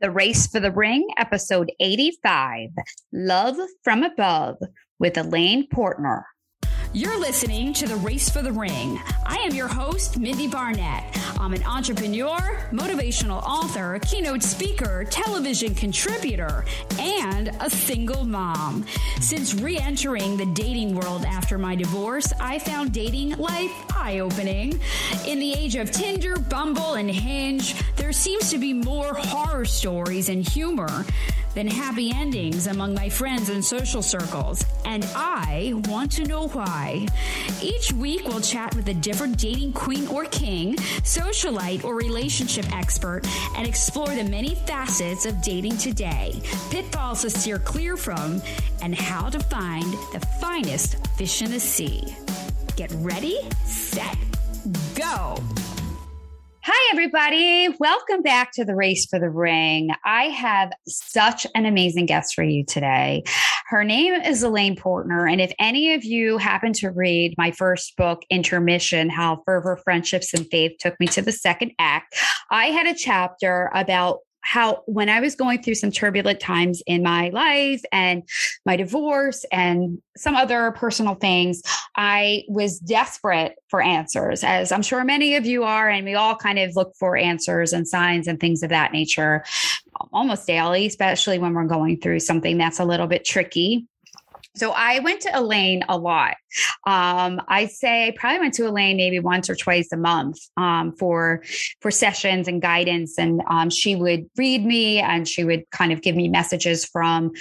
The Race for the Ring, episode 85, Love from Above with Alaine Portner. You're listening to The Race for the Ring. I am your host, Mindie Barnett. I'm an entrepreneur, motivational author, keynote speaker, television contributor, and a single mom. Since re entering the dating world after my divorce, I found dating life eye opening. In the age of Tinder, Bumble, and Hinge, there seems to be more horror stories and humor than happy endings among my friends and social circles. And I want to know why. Each week, we'll chat with a different dating queen or king, socialite or relationship expert, and explore the many facets of dating today, pitfalls to steer clear from, and how to find the finest fish in the sea. Get ready, set, go. Hi, everybody. Welcome back to the Race for the Ring. I have such an amazing guest for you today. Her name is Alaine Portner. And if any of you happen to read my first book, Intermission How Fervor, Friendships, and Faith Took Me to the Second Act, I had a chapter about how when I was going through some turbulent times in my life and my divorce and some other personal things, I was desperate for answers, as I'm sure many of you are. And we all kind of look for answers and signs and things of that nature almost daily, especially when we're going through something that's a little bit tricky. So I went to Alaine a lot. Um, I'd say I probably went to Alaine maybe once or twice a month um, for for sessions and guidance, and um, she would read me and she would kind of give me messages from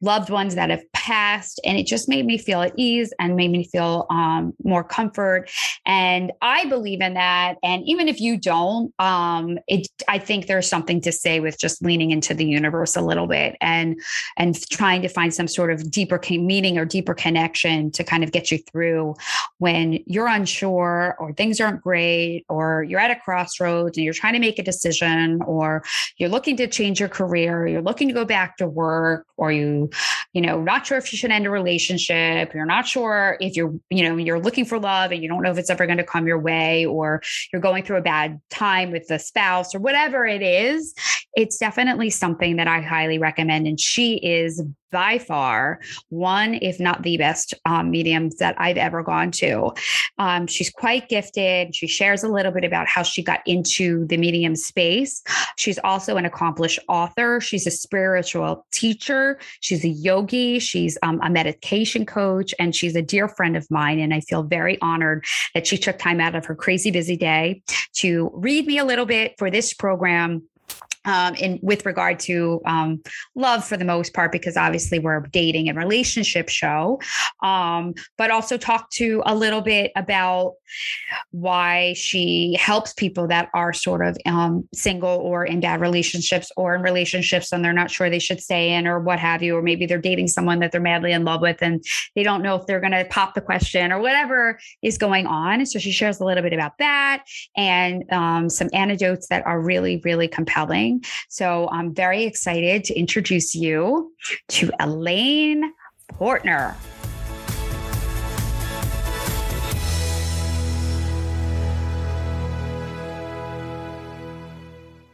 loved ones that have passed and it just made me feel at ease and made me feel um, more comfort. And i believe in that and even if you don't um, it i think there's something to say with just leaning into the universe a little bit and and trying to find some sort of deeper meaning or deeper connection to kind of get you through when you're unsure or things aren't great or you're at a crossroads and you're trying to make a decision or you're looking to change your career you're looking to go back to work or you you know not sure if you should end a relationship. You're not sure if you're you know you're looking for love and you don't know if it's ever going to come your way or you're going through a bad time with the spouse or whatever it is it's definitely something that i highly recommend and she is by far one, if not the best um, mediums that I've ever gone to. Um, she's quite gifted. She shares a little bit about how she got into the medium space. She's also an accomplished author. She's a spiritual teacher. She's a yogi. She's um, a meditation coach, and she's a dear friend of mine. And I feel very honored that she took time out of her crazy busy day to read me a little bit for this program um, in with regard to um, love for the most part, because obviously we're a dating and relationship show, um, but also talk to a little bit about why she helps people that are sort of um, single or in bad relationships or in relationships and they're not sure they should stay in or what have you, or maybe they're dating someone that they're madly in love with and they don't know if they're going to pop the question or whatever is going on. So she shares a little bit about that and um, some anecdotes that are really, really compelling. So I'm very excited to introduce you to Alaine Portner.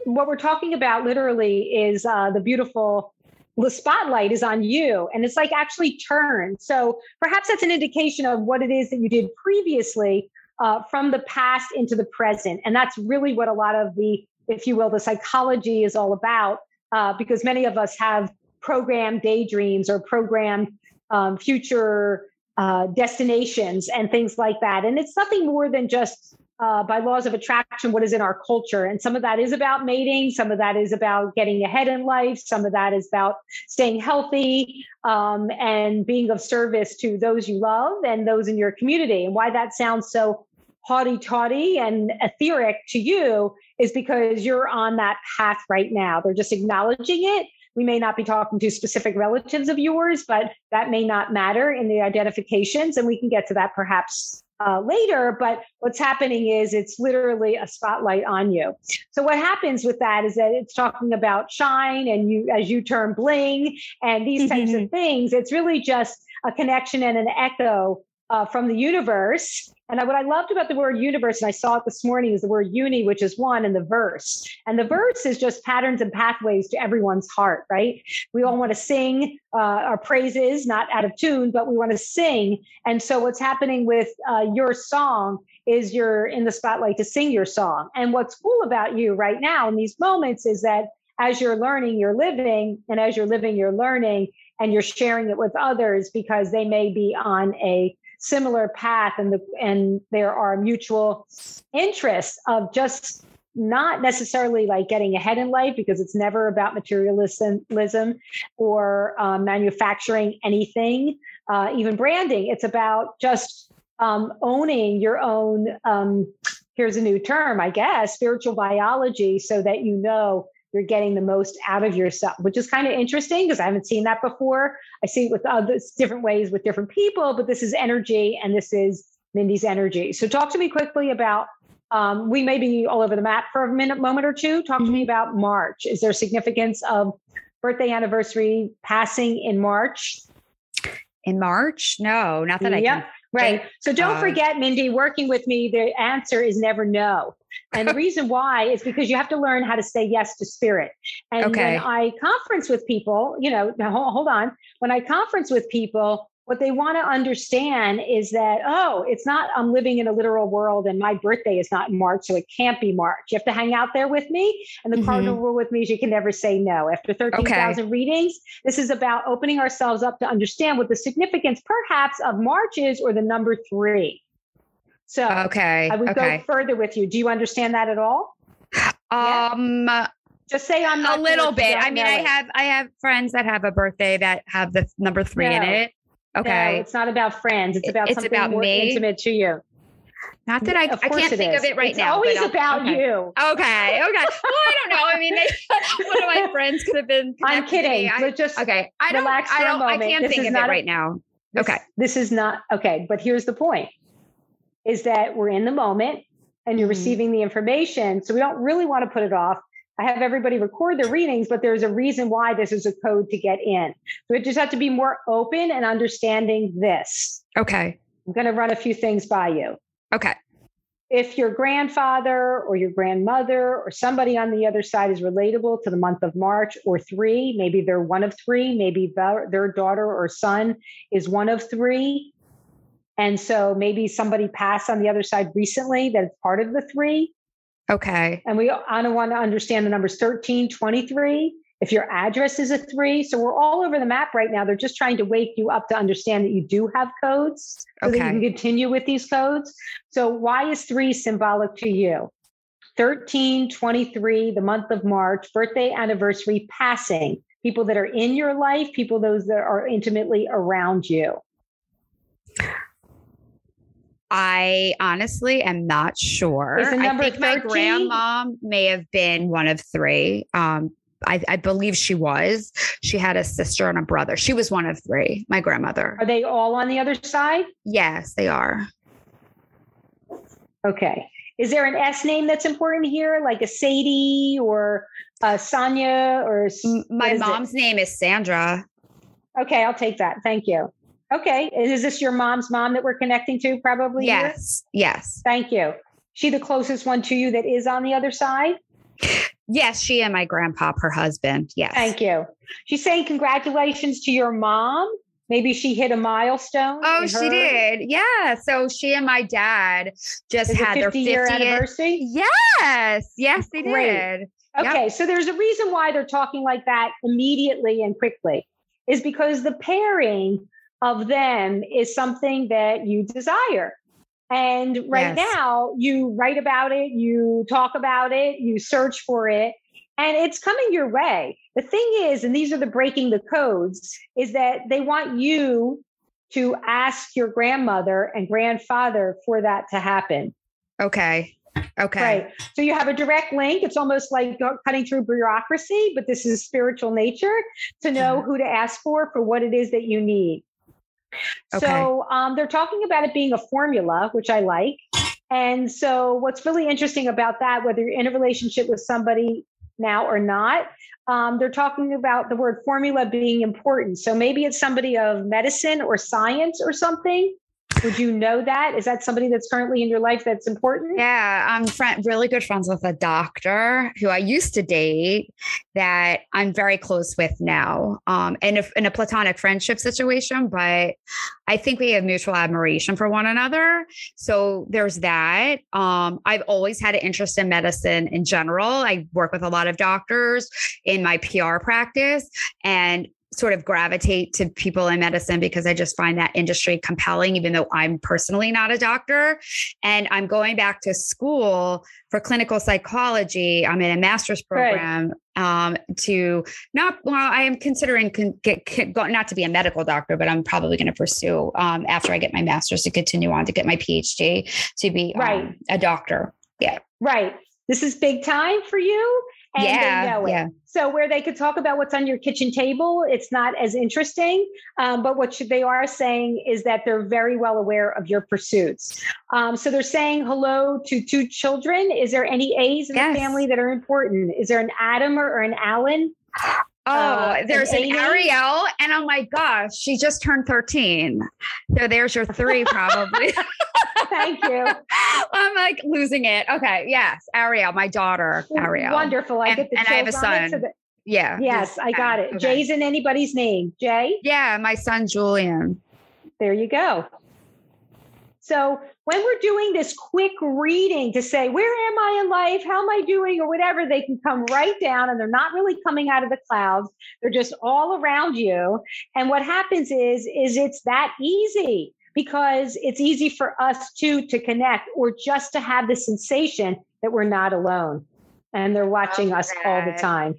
What we're talking about literally is uh, the beautiful the spotlight is on you and it's like actually turned. So perhaps that's an indication of what it is that you did previously uh, from the past into the present. And that's really what a lot of the, if you will, the psychology is all about, uh, because many of us have programmed daydreams or programmed um, future uh, destinations and things like that. And it's nothing more than just uh, by laws of attraction what is in our culture. And some of that is about mating, some of that is about getting ahead in life, some of that is about staying healthy um, and being of service to those you love and those in your community. And why that sounds so haughty taughty and etheric to you is because you're on that path right now. They're just acknowledging it. We may not be talking to specific relatives of yours, but that may not matter in the identifications. And we can get to that perhaps uh, later, but what's happening is it's literally a spotlight on you. So what happens with that is that it's talking about shine and you, as you term, bling and these types of things. It's really just a connection and an echo uh, from the universe. And what I loved about the word universe, and I saw it this morning, is the word uni, which is one, and the verse. And the verse is just patterns and pathways to everyone's heart, right? We all want to sing uh, our praises, not out of tune, but we want to sing. And so what's happening with uh, your song is you're in the spotlight to sing your song. And what's cool about you right now in these moments is that as you're learning, you're living, and as you're living, you're learning, and you're sharing it with others because they may be on a similar path and the and there are mutual interests of just not necessarily like getting ahead in life because it's never about materialism or um, manufacturing anything, uh, even branding. It's about just um, owning your own. Um, here's a new term, I guess, spiritual biology, so that you know you're getting the most out of yourself, which is kind of interesting because I haven't seen that before. I see it with other different ways with different people, but this is energy and this is Mindie's energy. So talk to me quickly about um, we may be all over the map for a minute, moment or two. Talk mm-hmm. to me mm-hmm. about March. Is there significance of birthday anniversary passing in March? In March? No, not that yep. I can. Right. So don't uh, forget, Mindie, working with me, the answer is never no. And the reason why is because you have to learn how to say yes to spirit. And okay. when I conference with people, you know, now hold on. When I conference with people, what they want to understand is that, oh, it's not, I'm living in a literal world and my birthday is not in March, so it can't be March. You have to hang out there with me. And the mm-hmm. cardinal rule with me is you can never say no. After 13,000 okay. readings, this is about opening ourselves up to understand what the significance perhaps of March is or the number three. So okay, I would okay. go further with you. Do you understand that at all? Um, yeah? just say I'm not a little bit. I mean, I it. have I have friends that have a birthday that have the number three no. in it. Okay, no, it's not about friends. It's about it's something about more me. intimate to you. Not that I, I can't think is. of it right it's now. Always about okay. you. Okay. Okay. Well, I don't know. I mean, they, one of my friends could have been. I'm kidding. I, just okay. I don't. I don't. I can't this think of it right a, now. This, okay. This is not okay. But here's the point: is that we're in the moment and you're mm-hmm. receiving the information. So we don't really want to put it off. I have everybody record their readings, but there's a reason why this is a code to get in. So it just have to be more open and understanding this. Okay. I'm going to run a few things by you. Okay. If your grandfather or your grandmother or somebody on the other side is relatable to the month of March or three, maybe they're one of three, maybe their daughter or son is one of three, and so maybe somebody passed on the other side recently that's part of the three. Okay. And we I don't want to understand the numbers 13, 23. If your address is a three, so we're all over the map right now. They're just trying to wake you up to understand that you do have codes so okay. that you can continue with these codes. So why is three symbolic to you? 13, 23, the month of March, birthday, anniversary, passing, people that are in your life, people those that are intimately around you. I honestly am not sure. I think 13? my grandma may have been one of three. Um, I, I, believe she was. She had a sister and a brother. She was one of three, my grandmother. Are they all on the other side? Yes, they are. Okay. Is there an S name that's important here, like a Sadie or a Sonia or? My mom's it? name is Sandra. Okay, I'll take that. Thank you. Okay. Is this your mom's mom that we're connecting to? Probably. Yes. Here? Yes. Thank you. She the closest one to you that is on the other side? Yes, she and my grandpa, her husband. Yes. Thank you. She's saying congratulations to your mom maybe she hit a milestone. Oh, she did. Yeah. So she and my dad just Is had their 50 year 50th anniversary. Yes. Yes, they Great. did. Okay, so there's a reason why they're talking like that immediately and quickly, is because the pairing of them is something that you desire. And right Yes. now, you write about it, you talk about it, you search for it, and it's coming your way. The thing is, and these are the breaking the codes, is that they want you to ask your grandmother and grandfather for that to happen. Okay. Okay. Right. So you have a direct link. It's almost like cutting through bureaucracy, but this is spiritual nature to know who to ask for for what it is that you need. Okay. So um, they're talking about it being a formula, which I like. And so what's really interesting about that, whether you're in a relationship with somebody now or not, um, they're talking about the word formula being important. So maybe it's somebody of medicine or science or something. Would you know that? Is that somebody that's currently in your life that's important? Yeah, I'm really good friends with a doctor who I used to date that I'm very close with now, um, in a, in a platonic friendship situation. But I think we have mutual admiration for one another. So there's that. Um, I've always had an interest in medicine in general. I work with a lot of doctors in my PR practice, and sort of gravitate to people in medicine because I just find that industry compelling, even though I'm personally not a doctor. And I'm going back to school for clinical psychology. I'm in a master's Right. program um, to not, well, I am considering con- get, not to be a medical doctor, but I'm probably going to pursue um, after I get my master's to continue on to get my PhD to be um, Right. a doctor. Yeah. Right. This is big time for you. And Yeah, they know it. yeah. So where they could talk about what's on your kitchen table, it's not as interesting. Um, but what should, they are saying is that they're very well aware of your pursuits. Um, so they're saying hello to two children. Is there any A's in Yes. the family that are important? Is there an Adam or, or an Alan? Oh, Uh, there's an an? Ariel, and oh my gosh, she just turned 13. So there's your three, probably. Thank you. I'm like losing it. Okay, yes, Ariel, my daughter, Ariel. Wonderful. I And- get the and I have a son. that- Yeah. yes, I got it. Okay. Jay's in anybody's name. Jay? Yeah, my son Julian. There you go. So when we're doing this quick reading to say, where am I in life? How am I doing? Or whatever, they can come right down and they're not really coming out of the clouds. They're just all around you. And what happens is, is it's that easy because it's easy for us too to connect or just to have the sensation that we're not alone. And they're watching us all the time.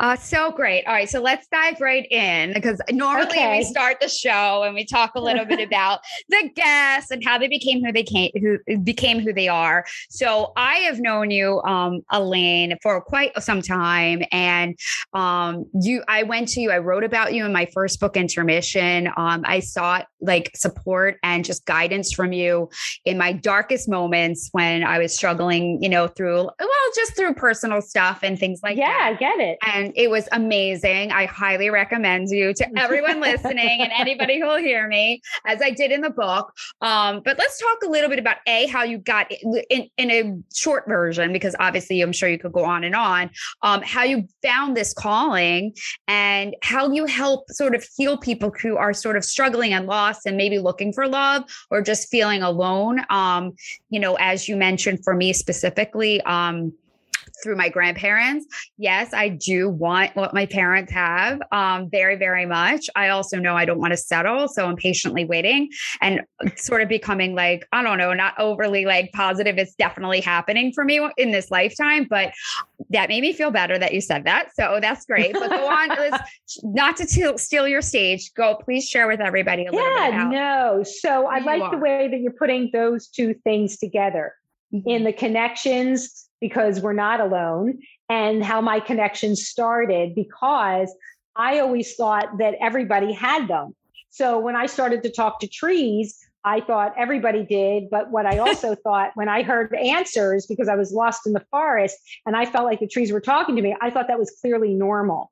Uh, so great. All right, so let's dive right in because normally Okay. we start the show and we talk a little bit about the guests and how they became who they came, who became who they are. So I have known you, um, Alaine, for quite some time, and um, you. I went to you. I wrote about you in my first book, Intermission. Um, I sought like support and just guidance from you in my darkest moments when I was struggling, you know, through well, just through personal stuff and things like that. yeah, that I get it. and it was amazing. I highly recommend you to everyone listening and anybody who will hear me, as I did in the book. Um, but let's talk a little bit about a how you got in, in a short version, because obviously I'm sure you could go on and on. Um, how you found this calling and how you help sort of heal people who are sort of struggling and lost and maybe looking for love or just feeling alone. Um, you know, as you mentioned for me specifically. Um, through my grandparents. Yes, I do want what my parents have um, very, very much. I also know I don't want to settle. So I'm patiently waiting and sort of becoming like, I don't know, not overly like positive. It's definitely happening for me in this lifetime, but that made me feel better that you said that. So that's great. But go on, not to steal, steal your stage. Go, please share with everybody a little bit Yeah, no. So I like you the way that you're putting those two things together Mm-hmm. in the connections because we're not alone and how my connection started because I always thought that everybody had them. So when I started to talk to trees, I thought everybody did. But what I also thought when I heard answers, because I was lost in the forest and I felt like the trees were talking to me, I thought that was clearly normal.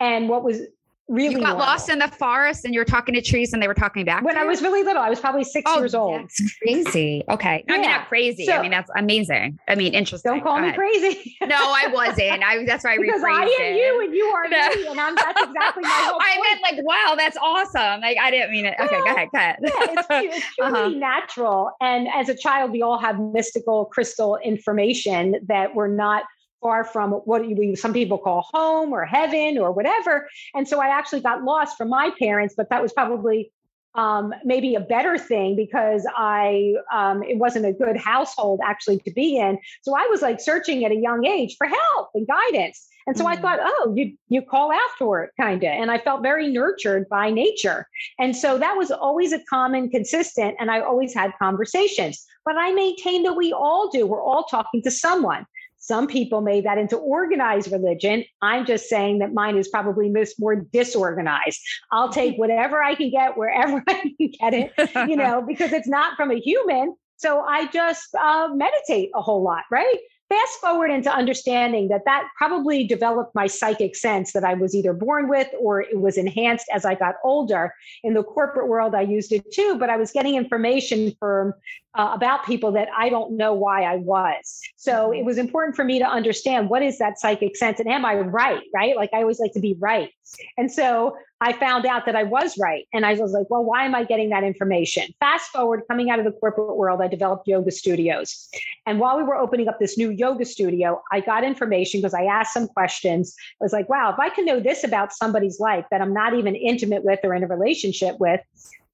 And what was really you got normal. lost in the forest and you were talking to trees and they were talking back when I was really little. I was probably six oh, years old. That's crazy. Okay. I mean, Yeah. not crazy. So- I mean, that's amazing. I mean, interesting. Don't call Go me ahead. crazy. No, I wasn't. I that's why I because I am it. you and you are No. me, and I'm, that's exactly my whole point. I meant like, wow, that's awesome. Like, I didn't mean it. Okay, go Well, ahead. Go ahead. yeah, it's, it's truly Uh-huh. natural. And as a child, we all have mystical crystal information that we're not far from what we some people call home or heaven or whatever. And so I actually got lost from my parents, but that was probably um, maybe a better thing because I um, it wasn't a good household actually to be in. So I was like searching at a young age for help and guidance. And so I Mhm. thought, oh, you you call after it, kind of. And I felt very nurtured by nature. And so that was always a common, consistent, and I always had conversations. But I maintain that we all do. We're all talking to someone. Some people made that into organized religion. I'm just saying that mine is probably more disorganized. I'll take whatever I can get wherever I can get it, you know, because it's not from a human. So I just uh, meditate a whole lot, right? Fast forward into understanding that that probably developed my psychic sense that I was either born with or it was enhanced as I got older. In the corporate world, I used it too, but I was getting information from uh, about people that I don't know why I was. So it was important for me to understand what is that psychic sense and am I right? Right? Like I always like to be right. And so I found out that I was right. And I was like, well, why am I getting that information? Fast forward, coming out of the corporate world, I developed yoga studios. And while we were opening up this new yoga studio, I got information because I asked some questions. I was like, wow, if I can know this about somebody's life that I'm not even intimate with or in a relationship with,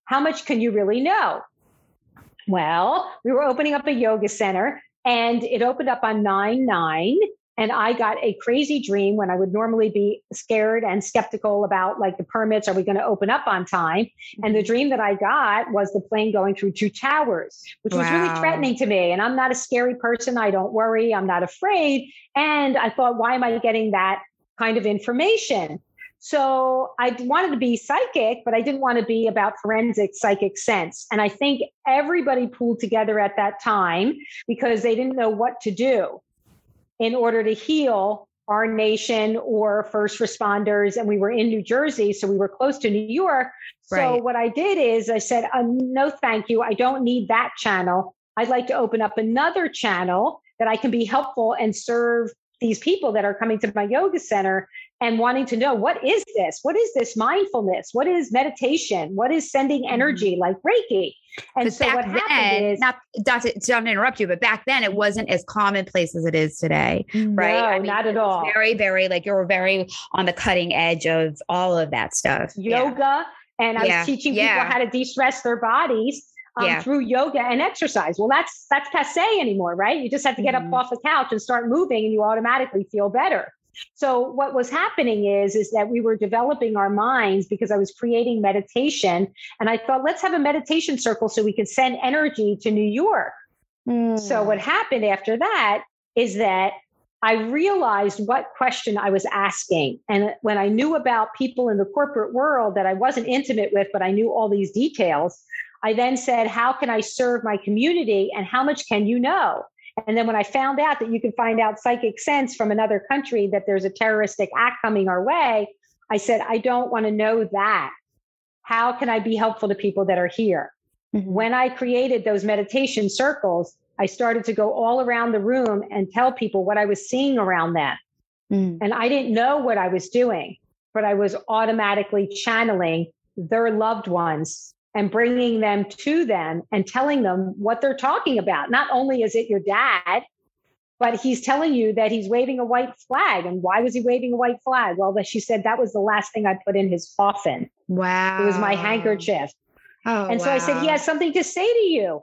how much can you really know? Well, we were opening up a yoga center and it opened up on 9 9. And I got a crazy dream when I would normally be scared and skeptical about like the permits, are we going to open up on time? And the mm-hmm. dream that I got was the plane going through two towers, which was really threatening to me. And I'm not a scary person. I don't worry. I'm not afraid. And I thought, why am I getting that kind of information? So I wanted to be psychic, but I didn't want to be about forensic psychic sense. And I think everybody pulled together at that time because they didn't know what to do in order to heal our nation or first responders. And we were in New Jersey, so we were close to New York. So Right. what I did is I said, uh, no, thank you. I don't need that channel. I'd like to open up another channel that I can be helpful and serve these people that are coming to my yoga center and wanting to know what is this? What is this mindfulness? What is meditation? What is sending energy like Reiki? And But so what happened is not not to, not interrupt you, but back then it wasn't as commonplace as it is today, right? No, not at all. Very, very like you were very on the cutting edge of all of that stuff. Yeah. yoga and I Yeah, was teaching yeah. people how to de-stress their bodies um, Yeah. through yoga and exercise. Well, that's that's passe anymore, right? You just have to get Mhm. up off the couch and start moving, and you automatically feel better. So what was happening is is that we were developing our minds because I was creating meditation, and I thought let's have a meditation circle so we can send energy to New York. So what hmm. happened after that is that I realized what question I was asking. And when I knew about people in the corporate world that I wasn't intimate with, but I knew all these details, I then said, How can I serve my community and how much can you know? And then when I found out that you can find out psychic sense from another country that there's a terroristic act coming our way, I said, I don't want to know that. How can I be helpful to people that are here? Mhm. when I created those meditation circles, I started to go all around the room and tell people what I was seeing around them. Mm. And I didn't know what I was doing, but I was automatically channeling their loved ones and bringing them to them and telling them what they're talking about. Not only is it your dad, but he's telling you that he's waving a white flag. And why was he waving a white flag? Well, that she said that was the last thing I put in his coffin. Wow. It was my handkerchief. Oh, And so I said, he has something to say to you.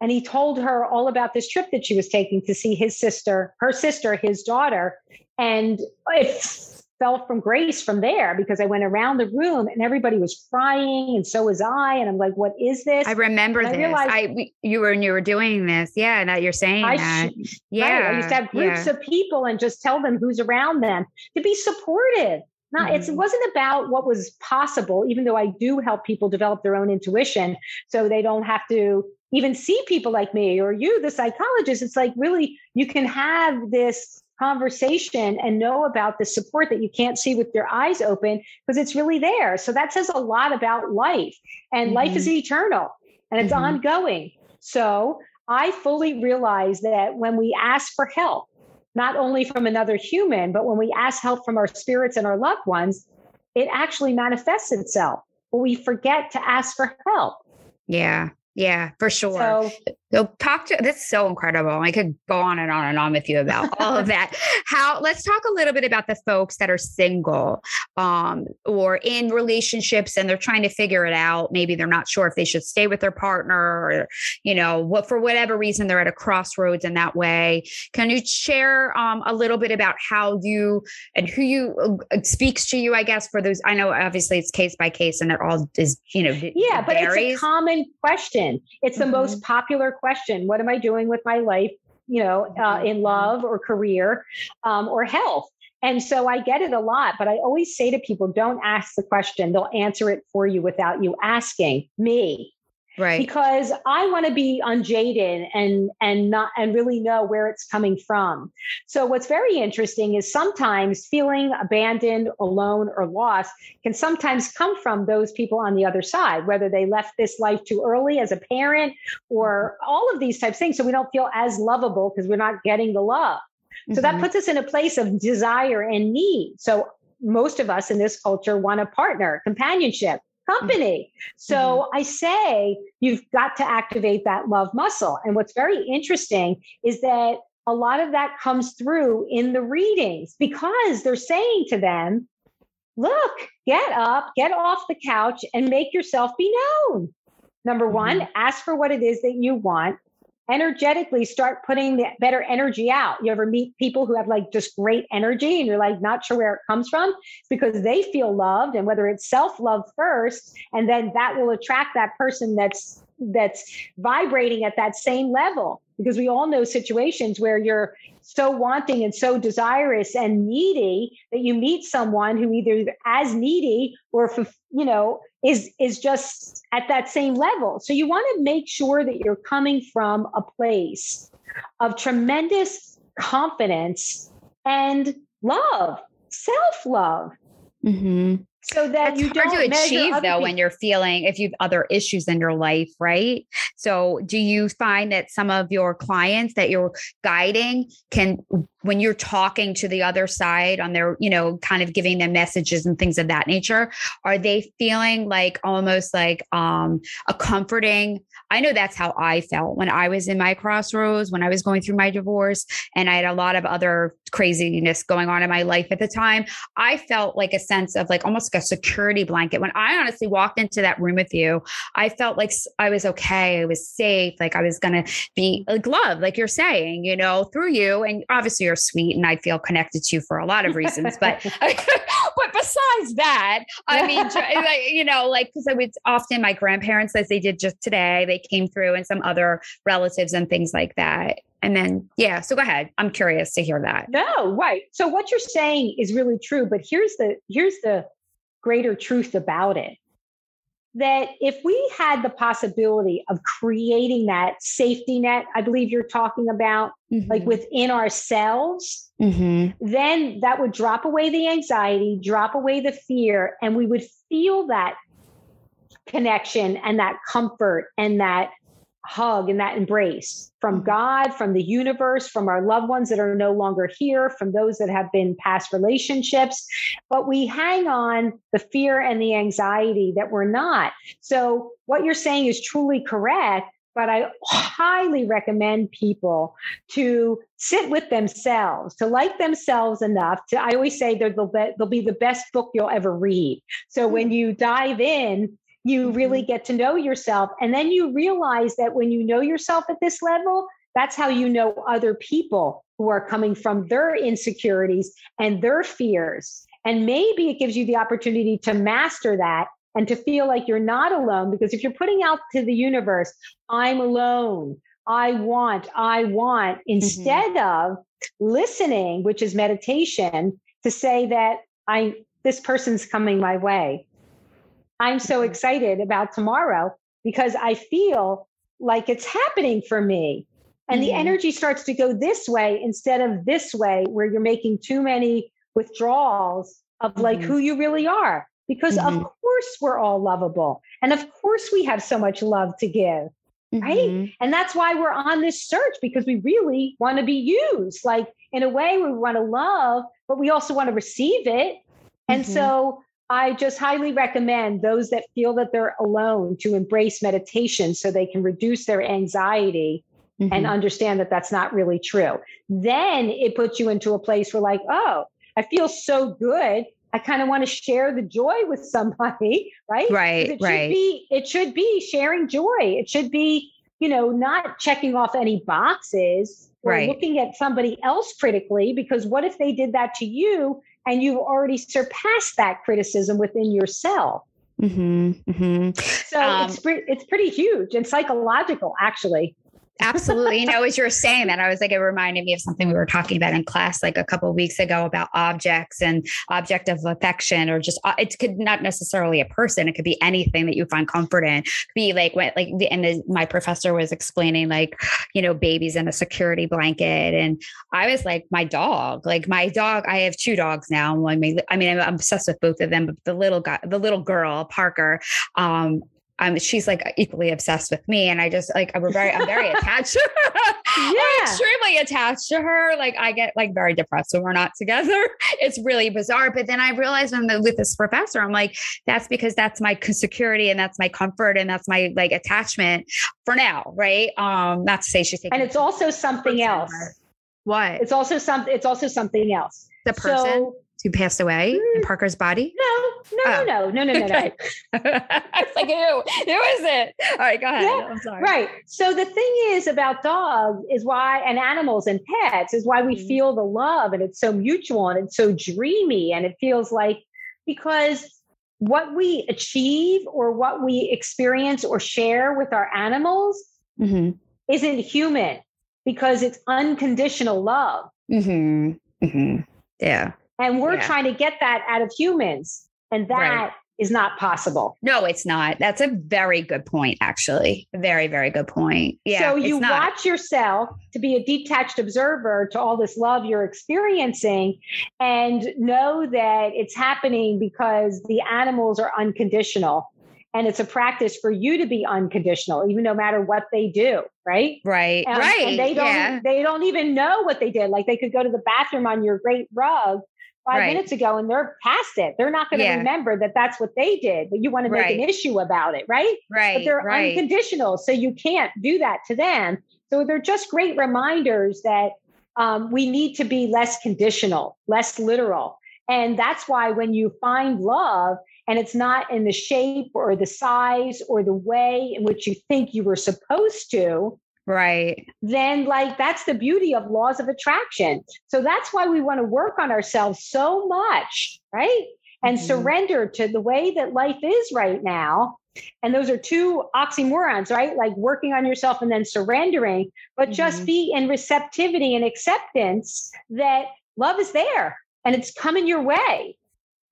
And he told her all about this trip that she was taking to see his sister, her sister, his daughter. And it fell from grace from there because I went around the room and everybody was crying and so was I. And I'm like, what is this? I remember And I this. realized- I we, you were when you were doing this. Yeah, now you're saying I that. yeah, Right. I used to have groups yeah. of people and just tell them who's around them to be supportive. Not, it's, it Mhm. wasn't about what was possible, even though I do help people develop their own intuition so they don't have to even see people like me or you, the psychologist. It's like really, you can have this conversation and know about the support that you can't see with your eyes open because it's really there. So that says a lot about life. And mm-hmm. life is mm-hmm. eternal and it's mm-hmm. ongoing. So I fully realize that when we ask for help, not only from another human, but when we ask help from our spirits and our loved ones, it actually manifests itself. But we forget to ask for help. Yeah. Yeah, for sure. So, so talk to that's so incredible. I could go on and on and on with you about all of that. How let's talk a little bit about the folks that are single um, or in relationships and they're trying to figure it out. Maybe they're not sure if they should stay with their partner or, you know, what for whatever reason they're at a crossroads in that way. Can you share um, a little bit about how you and who you uh, speaks to you, I guess, for those? I know obviously it's case by case and they're all is, you know, yeah, but varies. it's a common question. It's the mm-hmm. most popular question. What am i doing with my life you know uh, in love or career um, or health? And so I get it a lot, but I always say to people, don't ask the question. They'll answer it for you without you asking. Me right. Because i want to be unjaded and and not and really know where it's coming from. So what's very interesting is sometimes feeling abandoned alone or lost can sometimes come from those people on the other side whether they left this life too early as a parent or all of these types of things so we don't feel as lovable because we're not getting the love. So mm-hmm. that puts us in a place of desire and need. So most of us in this culture want a partner companionship company. So mm-hmm. I say you've got to activate that love muscle. And what's very interesting is that a lot of that comes through in the readings because they're saying to them, look, get up, get off the couch, and make yourself be known. Number one, mm-hmm. ask for what it is that you want energetically start putting the better energy out. You ever meet people who have like just great energy and you're like not sure where it comes from? Because they feel loved and whether it's self-love first and then that will attract that person that's that's vibrating at that same level because we all know situations where you're so wanting and so desirous and needy that you meet someone who either as needy or you know is is just at that same level. So you want to make sure that you're coming from a place of tremendous confidence and love self-love. Mm-hmm so that That's you hard don't to achieve though people. when you're feeling if you've other issues in your life right so do you find that some of your clients that you're guiding can when you're talking to the other side on their you know kind of giving them messages and things of that nature are they feeling like almost like um a comforting i know that's how i felt when i was in my crossroads when i was going through my divorce and i had a lot of other craziness going on in my life at the time i felt like a sense of like almost a security blanket. When I honestly walked into that room with you, I felt like I was okay. I was safe. Like I was going to be like loved, like you're saying, you know, through you. And obviously you're sweet and I feel connected to you for a lot of reasons. But, but besides that, I mean, you know, like, cause I would often my grandparents, as they did just today, they came through and some other relatives and things like that. And then, yeah, so go ahead. I'm curious to hear that. No, right. So what you're saying is really true, but here's the here's the greater truth about it. That if we had the possibility of creating that safety net, I believe you're talking about, mm-hmm. like within ourselves, mm-hmm. then that would drop away the anxiety, drop away the fear, and we would feel that connection and that comfort and that hug and that embrace from mm-hmm. God, from the universe, from our loved ones that are no longer here, from those that have been past relationships. But we hang on the fear and the anxiety that we're not. So, what you're saying is truly correct. But I highly recommend people to sit with themselves, to like themselves enough to, I always say they're the, they'll be the best book you'll ever read. So when mm-hmm. you dive in, you really mm-hmm. get to know yourself. And then you realize that when you know yourself at this level, that's how you know other people who are coming from their insecurities and their fears. And maybe it gives you the opportunity to master that and to feel like you're not alone. Because if you're putting out to the universe, I'm alone, I want, I want, mm-hmm. instead mm-hmm. of listening, which is meditation, to say that I this person's coming my way. I'm so mm-hmm. excited about tomorrow because I feel like it's happening for me. And Mhm. the energy starts to go this way instead of this way, where you're making too many withdrawals of like Mhm. who you really are. Because Mhm. of course we're all lovable. And of course we have so much love to give. right? Mhm. And that's why we're on this search because we really want to be used. Like in a way, we want to love, but we also want to receive it. And Mhm. so I just highly recommend those that feel that they're alone to embrace meditation so they can reduce their anxiety and Mhm. understand that that's not really true. Then it puts you into a place where, like, oh, I feel so good. I kind of want to share the joy with somebody, right? Right, It right. should be. It should be sharing joy. It should be, you know, not checking off any boxes or Right. looking at somebody else critically. Because what if they did that to you and you've already surpassed that criticism within yourself? Mhm. Mhm. So Um, it's pre- it's pretty huge and psychological, actually. Absolutely. You know, as you're saying that, I was like, it reminded me of something we were talking about in class like a couple weeks ago about objects and object of affection, or just uh, it could not necessarily a person. It could be anything that you find comfort in. Be like when, like, and the, my professor was explaining, like, you know, babies in a security blanket, and I was like, my dog, like my dog. I have two dogs now. I mean, I mean, I'm obsessed with both of them, but the little guy, the little girl, Parker, um, um, she's like equally obsessed with me, and I just like I'm very, I'm very attached. to her. I'm Yeah. extremely attached to her. Like I get like very depressed when we're not together. It's really bizarre. But then I realized when the, with this professor, I'm like, that's because that's my security and that's my comfort and that's my like attachment for now, right? Um, not to say she's taking And it's also something else. What It's also some. It's also something else. the person So who passed away in Mm. Parker's body? no, no, Oh. no, no, no, no, no, no. I was like, who? Who is it? All right, go ahead. Yeah, I'm sorry. Right. So the thing is about dogs is why, and animals and pets is why we Mhm. feel the love and it's so mutual and it's so dreamy and it feels like because what we achieve or what we experience or share with our animals Mm-hmm. isn't human because it's unconditional love. Mm-hmm. Mm-hmm. Yeah. And we're Yeah. trying to get that out of humans. And that is Right. not possible. No, it's not. That's a very good point, actually. A very, very good point. Yeah. so you watch yourself to be a detached observer to all this love you're experiencing and know that it's happening because the animals are unconditional. And it's a practice for you to be unconditional, even no matter what they do, right? Right. And, right. And they don't yeah. they don't even know what they did. Like they could go to the bathroom on your great rug five Right. minutes ago and they're past it. They're not going to Yeah. remember that that's what they did, but you want to make an issue about it, right? Right. but they're right. unconditional. So you can't do that to them. So they're just great reminders that um, we need to be less conditional, less literal. And that's why when you find love and it's not in the shape or the size or the way in which you think you were supposed to, right. then like that's the beauty of laws of attraction. So that's why we want to work on ourselves so much, right? And Mhm. surrender to the way that life is right now. And those are two oxymorons, right? Like working on yourself and then surrendering, but just Mhm. be in receptivity and acceptance that love is there and it's coming your way.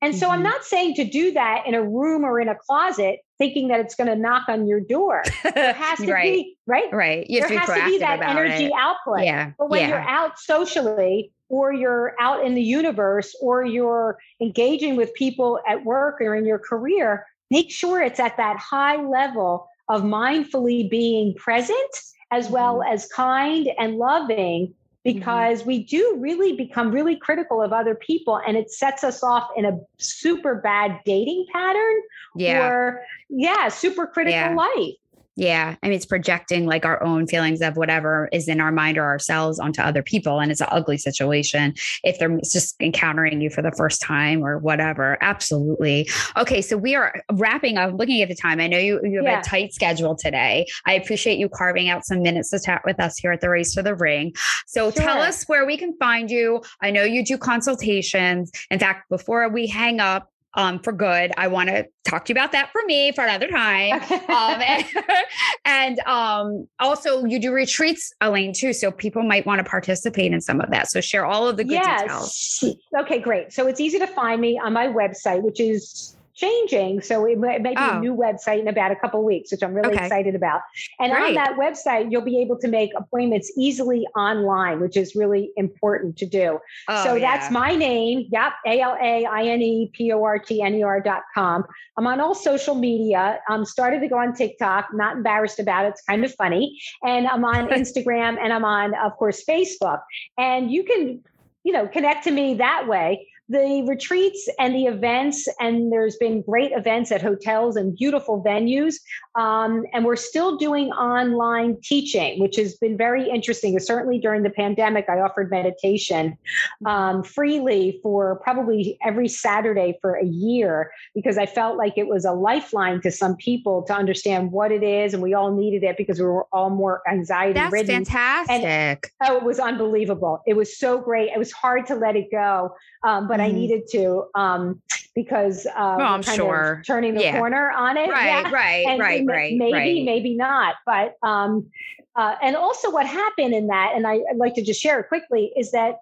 And so I'm Mhm. not saying to do that in a room or in a closet, thinking that it's going to knock on your door. There has to right. be, right? right. You there has to be that energy it. output. Yeah. But when yeah. you're out socially or you're out in the universe or you're engaging with people at work or in your career, make sure it's at that high level of mindfully being present as well Mm-hmm. as kind and loving Mm-hmm. because we do really become really critical of other people and it sets us off in a super bad dating pattern yeah. or yeah super critical Yeah. life Yeah. I mean, it's projecting like our own feelings of whatever is in our mind or ourselves onto other people. And it's an ugly situation if they're just encountering you for the first time or whatever. Absolutely. Okay. So we are wrapping up, looking at the time. I know you, you have Yeah. a tight schedule today. I appreciate you carving out some minutes to chat with us here at the Race to the Ring. So tell us where we can find you. I know you do consultations. In fact, before we hang up, um, for good, I want to talk to you about that for me for another time um, and, and, um, also you do retreats, Alaine, too. So people might want to participate in some of that. So share all of the good details. Okay, great. So it's easy to find me on my website, which is changing. So it may, it may be Oh. a new website in about a couple of weeks, which I'm really Okay. excited about. And on that website, you'll be able to make appointments easily online, which is really important to do. Oh, so yeah. that's my name. Yep. A L A I N E P O R T N E R dot com. I'm on all social media. I'm started to go on TikTok, not embarrassed about it. It's kind of funny. And I'm on Instagram and I'm on, of course, Facebook. And you can, you know, connect to me that way. The retreats and the events, and there's been great events at hotels and beautiful venues. Um, and we're still doing online teaching, which has been very interesting. Certainly during the pandemic, I offered meditation um, freely for probably every Saturday for a year because I felt like it was a lifeline to some people to understand what it is. And we all needed it because we were all more anxiety ridden. That's fantastic. Oh, it was unbelievable. It was so great. It was hard to let it go, um, but I Mhm. needed to um, because uh, Oh, we're I'm kind sure. of turning the Yeah. corner on it. right, Yeah. right, And right, right, Maybe, right. maybe not. But um, uh, and also what happened in that, and I, I'd like to just share it quickly, is that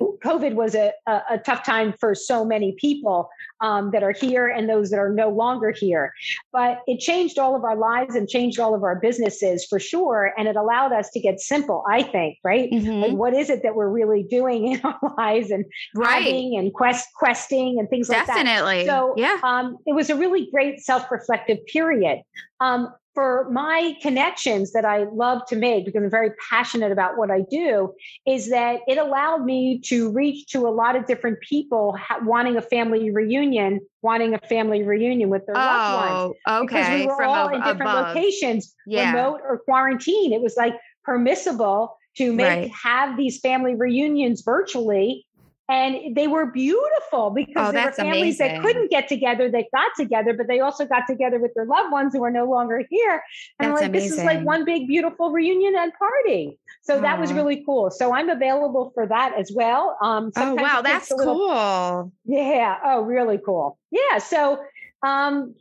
COVID was a, a, a tough time for so many people um, that are here and those that are no longer here. But it changed all of our lives and changed all of our businesses for sure. And it allowed us to get simple, I think, right? Mhm. Like, what is it that we're really doing in our lives and Right. and quest questing and things like that. Definitely. So yeah. um, it was a really great self-reflective period. Um, for my connections that I love to make because I'm very passionate about what I do, is that it allowed me to reach to a lot of different people ha- wanting a family reunion, wanting a family reunion with their loved ones. Oh, Because we were From all ab- in different above. locations, Yeah. remote or quarantine. It was like permissible to make Right. have these family reunions virtually. And they were beautiful because Oh, there were families that couldn't get together that got together, but they also got together with their loved ones who are no longer here. And That's like, this is like one big beautiful reunion and party. So that was really cool. So I'm available for that as well. Um, Oh, wow. That's little cool. yeah. Oh, really cool. Yeah. So um,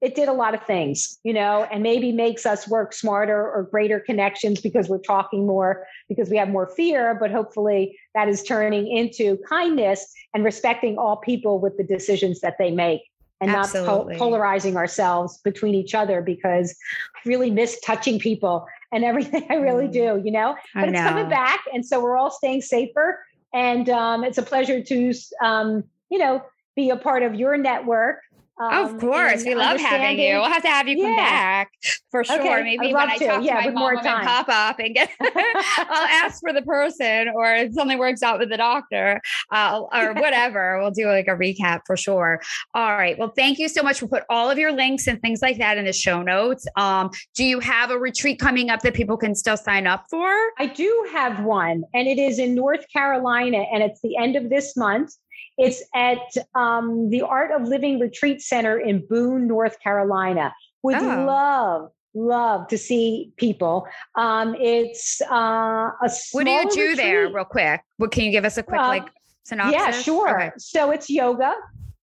it did a lot of things, you know, and maybe makes us work smarter or greater connections because we're talking more, because we have more fear. But hopefully that is turning into kindness and respecting all people with the decisions that they make. And not po- polarizing ourselves between each other because I really miss touching people and everything. I really Mm. do, you know but it's coming back and so we're all staying safer and um, it's a pleasure to um, you know be a part of your network um, of course. We love having you. We'll have to have you come Yeah. back for sure. Okay, Maybe when I to. talk to my mom, I'm gonna pop up and get I'll ask for the person or if something works out with the doctor uh, or whatever. We'll do like a recap for sure. All right. Well, thank you so much. We'll put all of your links and things like that in the show notes. Um, do you have a retreat coming up that people can still sign up for? I do have one, and it is in North Carolina, and it's the end of this month. It's at um, the Art of Living Retreat Center in Boone, North Carolina. Would Oh. love, love to see people. Um, it's uh, a What do you do there, real quick? What can you give us a quick Uh, like synopsis? Yeah, sure. Okay. So it's yoga.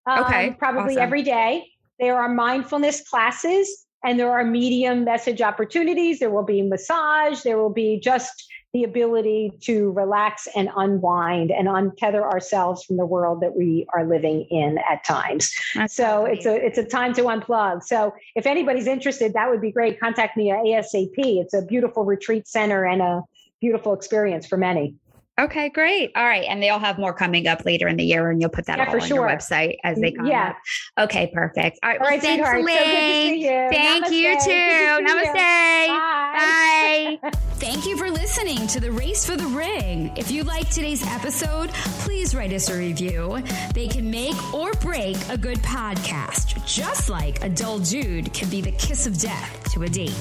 um, Okay, Probably awesome. every day. There are mindfulness classes and there are medium message opportunities. There will be massage. There will be just the ability to relax and unwind and untether ourselves from the world that we are living in at times. That's So it's a it's a time to unplug. So if anybody's interested, that would be great. Contact me at ASAP. It's a beautiful retreat center and a beautiful experience for many. Okay, great. All right. And they'll have more coming up later in the year, and you'll put that Yeah, all for on your sure. website as they mm, come Yeah. up. Okay, perfect. All right. All well, thanks, sweetheart. So good to you. Thank you too. Good to see you. Namaste. Bye. Bye. Thank you for listening to the Race for the Ring. If you like today's episode, please write us a review. They can make or break a good podcast, just like a dull dude can be the kiss of death to a date.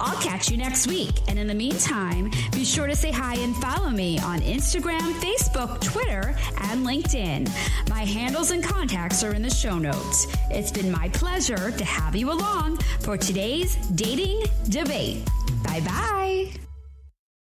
I'll catch you next week. And in the meantime, be sure to say hi and follow me on Instagram, Facebook, Twitter, and LinkedIn. My handles and contacts are in the show notes. It's been my pleasure to have you along for today's dating debate. Bye bye.